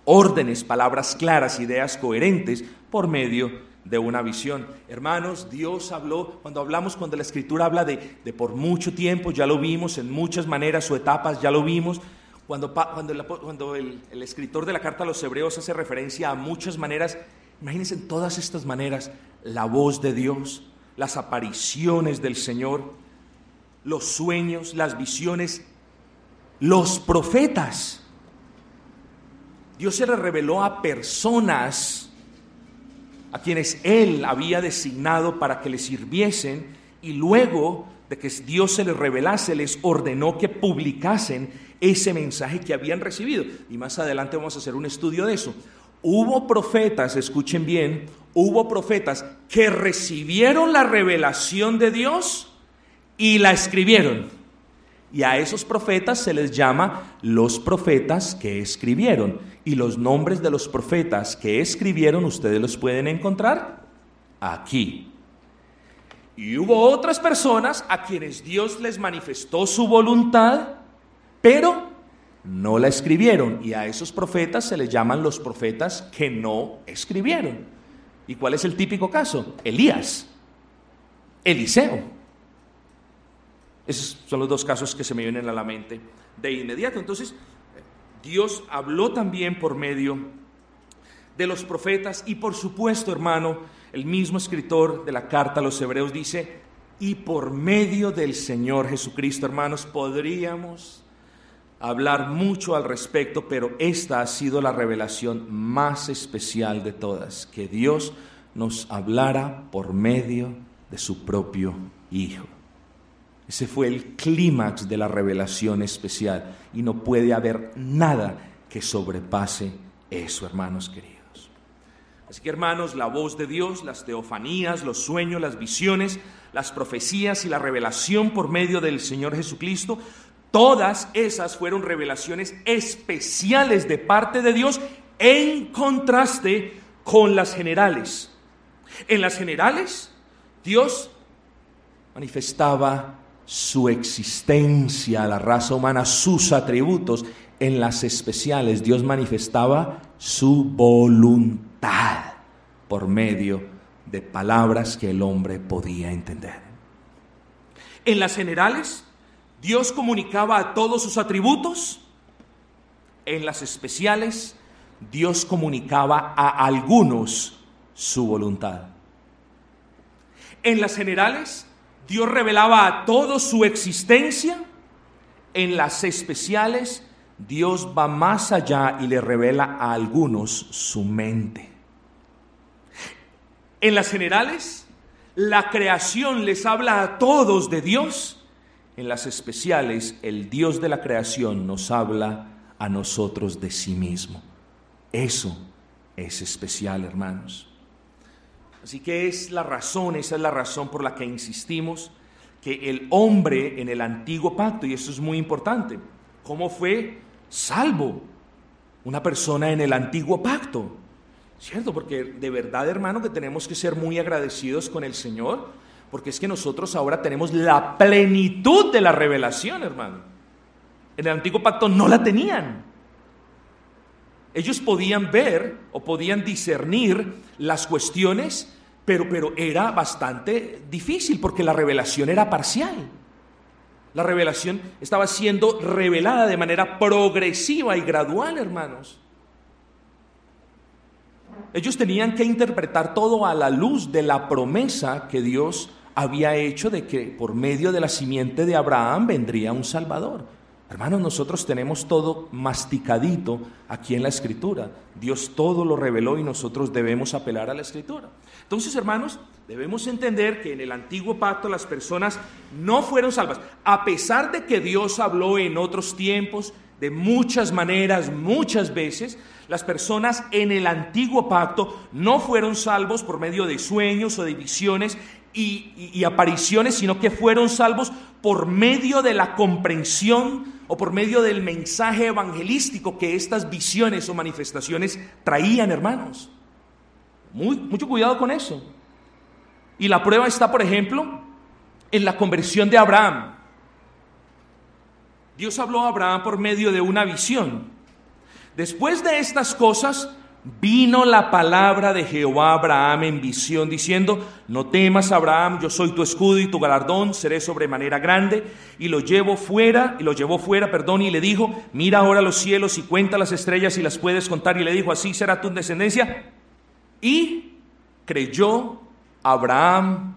órdenes, palabras claras, ideas coherentes por medio de una visión. Hermanos, Dios habló, cuando hablamos, cuando la escritura habla de, por mucho tiempo, ya lo vimos, en muchas maneras o etapas, ya lo vimos. Cuando, cuando, cuando el, el, escritor de la carta a los hebreos hace referencia a muchas maneras, imagínense en todas estas maneras, la voz de Dios, las apariciones del Señor, los sueños, las visiones, los profetas. Dios se le reveló a personas a quienes Él había designado para que le sirviesen y luego de que Dios se les revelase, les ordenó que publicasen ese mensaje que habían recibido. Y más adelante vamos a hacer un estudio de eso. Hubo profetas, escuchen bien, hubo profetas que recibieron la revelación de Dios y la escribieron. Y a esos profetas se les llama los profetas que escribieron. Y los nombres de los profetas que escribieron ustedes los pueden encontrar aquí. Y hubo otras personas a quienes Dios les manifestó su voluntad, pero no la escribieron. Y a esos profetas se les llaman los profetas que no escribieron. ¿Y cuál es el típico caso? Elías, Eliseo. Esos son los dos casos que se me vienen a la mente de inmediato. Entonces, Dios habló también por medio de los profetas y por supuesto, hermano, el mismo escritor de la carta a los hebreos dice, y por medio del Señor Jesucristo, hermanos, podríamos hablar mucho al respecto, pero esta ha sido la revelación más especial de todas, que Dios nos hablara por medio de su propio Hijo. Ese fue el clímax de la revelación especial y no puede haber nada que sobrepase eso, hermanos queridos. Así que hermanos, la voz de Dios, las teofanías, los sueños, las visiones, las profecías y la revelación por medio del Señor Jesucristo, todas esas fueron revelaciones especiales de parte de Dios en contraste con las generales. En las generales, Dios manifestaba su existencia a la raza humana, sus atributos. En las especiales Dios manifestaba su voluntad por medio de palabras que el hombre podía entender. En las generales Dios comunicaba a todos sus atributos. En las especiales Dios comunicaba a algunos su voluntad. En las generales Dios revelaba a todos su existencia. En las especiales, Dios va más allá y le revela a algunos su mente. En las generales, la creación les habla a todos de Dios. En las especiales, el Dios de la creación nos habla a nosotros de sí mismo. Eso es especial, hermanos. Así que es la razón, esa es la razón por la que insistimos que el hombre en el antiguo pacto, y eso es muy importante, ¿cómo fue salvo una persona en el antiguo pacto? ¿Cierto? Porque de verdad, hermano, que tenemos que ser muy agradecidos con el Señor, porque es que nosotros ahora tenemos la plenitud de la revelación, hermano. En el antiguo pacto no la tenían. Ellos podían ver o podían discernir las cuestiones pero, pero era bastante difícil porque la revelación era parcial. La revelación estaba siendo revelada de manera progresiva y gradual, hermanos. Ellos tenían que interpretar todo a la luz de la promesa que Dios había hecho de que por medio de la simiente de Abraham vendría un Salvador. Hermanos, nosotros tenemos todo masticadito aquí en la escritura. Dios todo lo reveló y nosotros debemos apelar a la escritura. Entonces, hermanos, debemos entender que en el antiguo pacto las personas no fueron salvas. A pesar de que Dios habló en otros tiempos, de muchas maneras, muchas veces, las personas en el antiguo pacto no fueron salvos por medio de sueños o de visiones y, y, apariciones, sino que fueron salvos por medio de la comprensión o por medio del mensaje evangelístico que estas visiones o manifestaciones traían, hermanos. Mucho cuidado con eso. Y la prueba está, por ejemplo, en la conversión de Abraham. Dios habló a Abraham por medio de una visión. Después de estas cosas, vino la palabra de Jehová a Abraham en visión, diciendo, no temas Abraham, yo soy tu escudo y tu galardón, seré sobremanera grande. Y lo llevo fuera, y lo llevó fuera, perdón, y le dijo, mira ahora los cielos y cuenta las estrellas y las puedes contar. Y le dijo, así será tu descendencia. Y creyó Abraham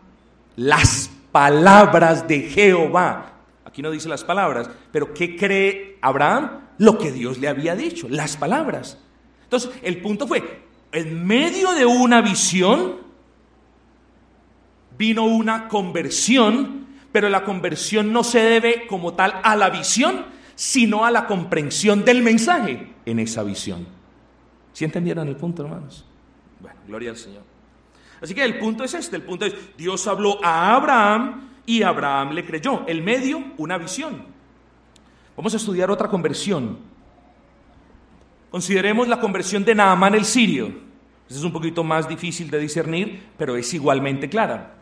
las palabras de Jehová. Aquí no dice las palabras, pero ¿qué cree Abraham? Lo que Dios le había dicho, las palabras. Entonces, el punto fue, en medio de una visión vino una conversión, pero la conversión no se debe como tal a la visión, sino a la comprensión del mensaje en esa visión. ¿Sí entendieron el punto, hermanos? Bueno, gloria al Señor. Así que el punto es este, el punto es, Dios habló a Abraham y Abraham le creyó. El medio, una visión. Vamos a estudiar otra conversión. Consideremos la conversión de Naamán el sirio. Es un poquito más difícil de discernir, pero es igualmente clara.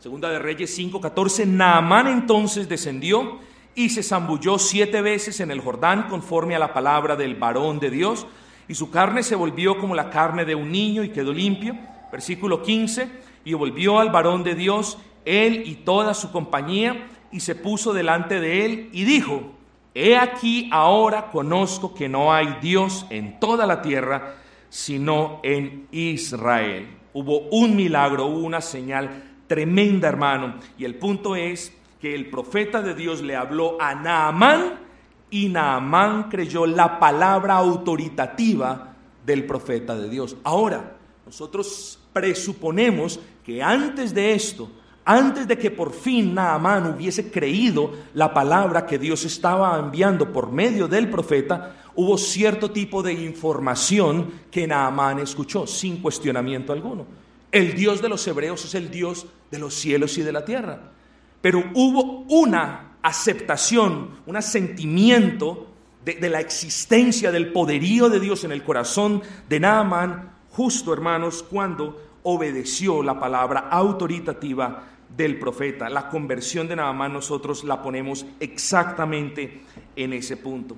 Segunda de Reyes 5:14, Naamán entonces descendió y se zambulló siete veces en el Jordán conforme a la palabra del varón de Dios, y su carne se volvió como la carne de un niño y quedó limpio. Versículo 15, y volvió al varón de Dios él y toda su compañía, y se puso delante de él y dijo, He aquí ahora conozco que no hay Dios en toda la tierra, sino en Israel. Hubo un milagro, hubo una señal tremenda, hermano, y el punto es que el profeta de Dios le habló a Naamán y Naamán creyó la palabra autoritativa del profeta de Dios. Ahora, nosotros presuponemos que antes de esto, antes de que por fin Naamán hubiese creído la palabra que Dios estaba enviando por medio del profeta, hubo cierto tipo de información que Naamán escuchó sin cuestionamiento alguno. El Dios de los hebreos es el Dios de los cielos y de la tierra. Pero hubo una aceptación, un asentimiento de, de la existencia del poderío de Dios en el corazón de Naamán, justo hermanos, cuando obedeció la palabra autoritativa del profeta. La conversión de Naamán nosotros la ponemos exactamente en ese punto.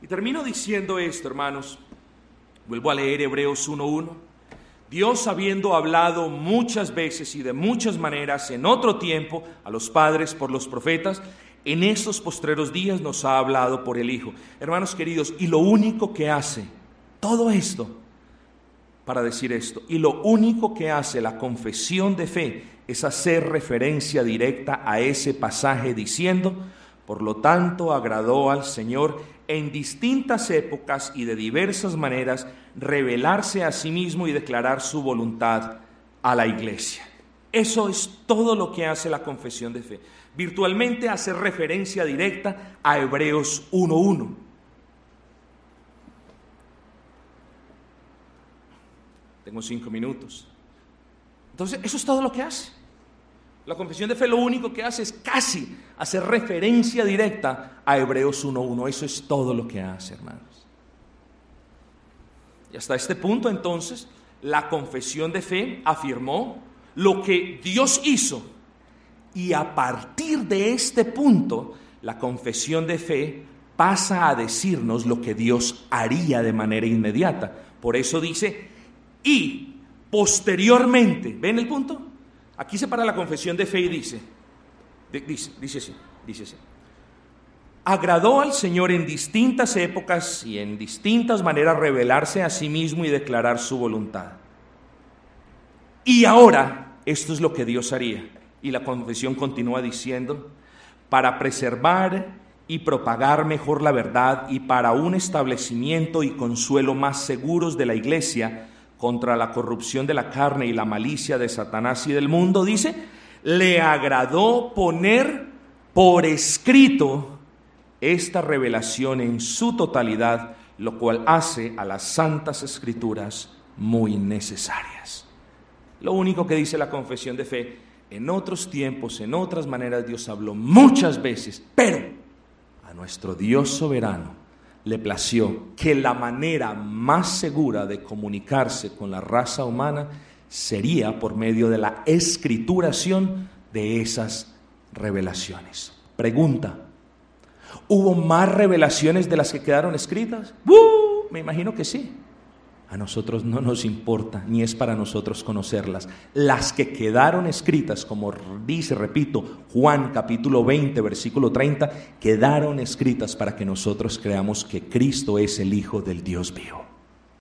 Y termino diciendo esto, hermanos. Vuelvo a leer Hebreos 1.1. Dios habiendo hablado muchas veces y de muchas maneras en otro tiempo a los padres por los profetas, en estos postreros días nos ha hablado por el Hijo. Hermanos queridos, y lo único que hace todo esto para decir esto, y lo único que hace la confesión de fe es hacer referencia directa a ese pasaje diciendo, por lo tanto agradó al Señor en distintas épocas y de diversas maneras revelarse a sí mismo y declarar su voluntad a la iglesia. Eso es todo lo que hace la confesión de fe. Virtualmente hace referencia directa a Hebreos 1.1. Tengo cinco minutos. Entonces, eso es todo lo que hace. La confesión de fe lo único que hace es casi hacer referencia directa a Hebreos 1.1. Eso es todo lo que hace, hermanos. Y hasta este punto entonces, la confesión de fe afirmó lo que Dios hizo. Y a partir de este punto, la confesión de fe pasa a decirnos lo que Dios haría de manera inmediata. Por eso dice, y posteriormente, ¿ven el punto? Aquí se para la confesión de fe y dice, dice, dice así, dice así. Agradó al Señor en distintas épocas y en distintas maneras revelarse a sí mismo y declarar su voluntad. Y ahora, esto es lo que Dios haría. Y la confesión continúa diciendo, para preservar y propagar mejor la verdad y para un establecimiento y consuelo más seguros de la iglesia contra la corrupción de la carne y la malicia de Satanás y del mundo, dice, le agradó poner por escrito esta revelación en su totalidad, lo cual hace a las santas escrituras muy necesarias. Lo único que dice la confesión de fe, en otros tiempos, en otras maneras, Dios habló muchas veces, pero a nuestro Dios soberano le plació que la manera más segura de comunicarse con la raza humana sería por medio de la escrituración de esas revelaciones. Pregunta, ¿hubo más revelaciones de las que quedaron escritas? ¡Uh! Me imagino que sí. A nosotros no nos importa, ni es para nosotros conocerlas. Las que quedaron escritas, como dice, repito, Juan capítulo 20, versículo 30, quedaron escritas para que nosotros creamos que Cristo es el Hijo del Dios vivo.